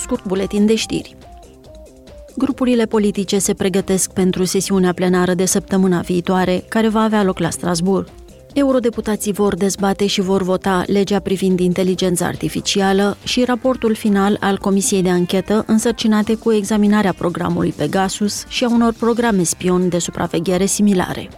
scurt buletin de știri. Grupurile politice se pregătesc pentru sesiunea plenară de săptămâna viitoare, care va avea loc la Strasburg. Eurodeputații vor dezbate și vor vota legea privind inteligența artificială și raportul final al Comisiei de Anchetă însărcinate cu examinarea programului Pegasus și a unor programe spion de supraveghere similare.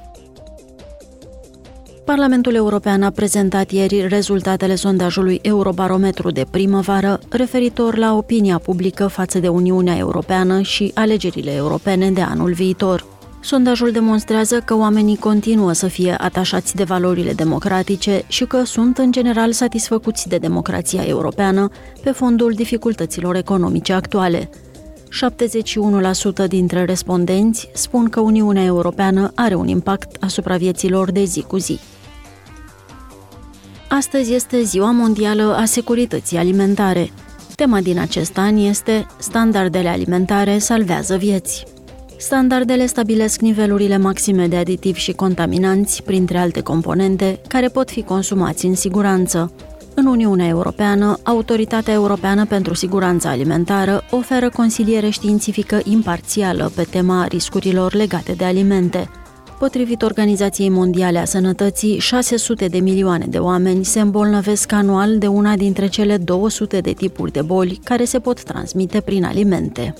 Parlamentul European a prezentat ieri rezultatele sondajului Eurobarometru de primăvară referitor la opinia publică față de Uniunea Europeană și alegerile europene de anul viitor. Sondajul demonstrează că oamenii continuă să fie atașați de valorile democratice și că sunt în general satisfăcuți de democrația europeană pe fondul dificultăților economice actuale. 71% dintre respondenți spun că Uniunea Europeană are un impact asupra vieților de zi cu zi. Astăzi este Ziua Mondială a Securității Alimentare. Tema din acest an este Standardele alimentare salvează vieți. Standardele stabilesc nivelurile maxime de aditivi și contaminanți, printre alte componente, care pot fi consumați în siguranță. În Uniunea Europeană, Autoritatea Europeană pentru Siguranța Alimentară oferă consiliere științifică imparțială pe tema riscurilor legate de alimente. Potrivit Organizației Mondiale a Sănătății, 600 de milioane de oameni se îmbolnăvesc anual de una dintre cele 200 de tipuri de boli care se pot transmite prin alimente.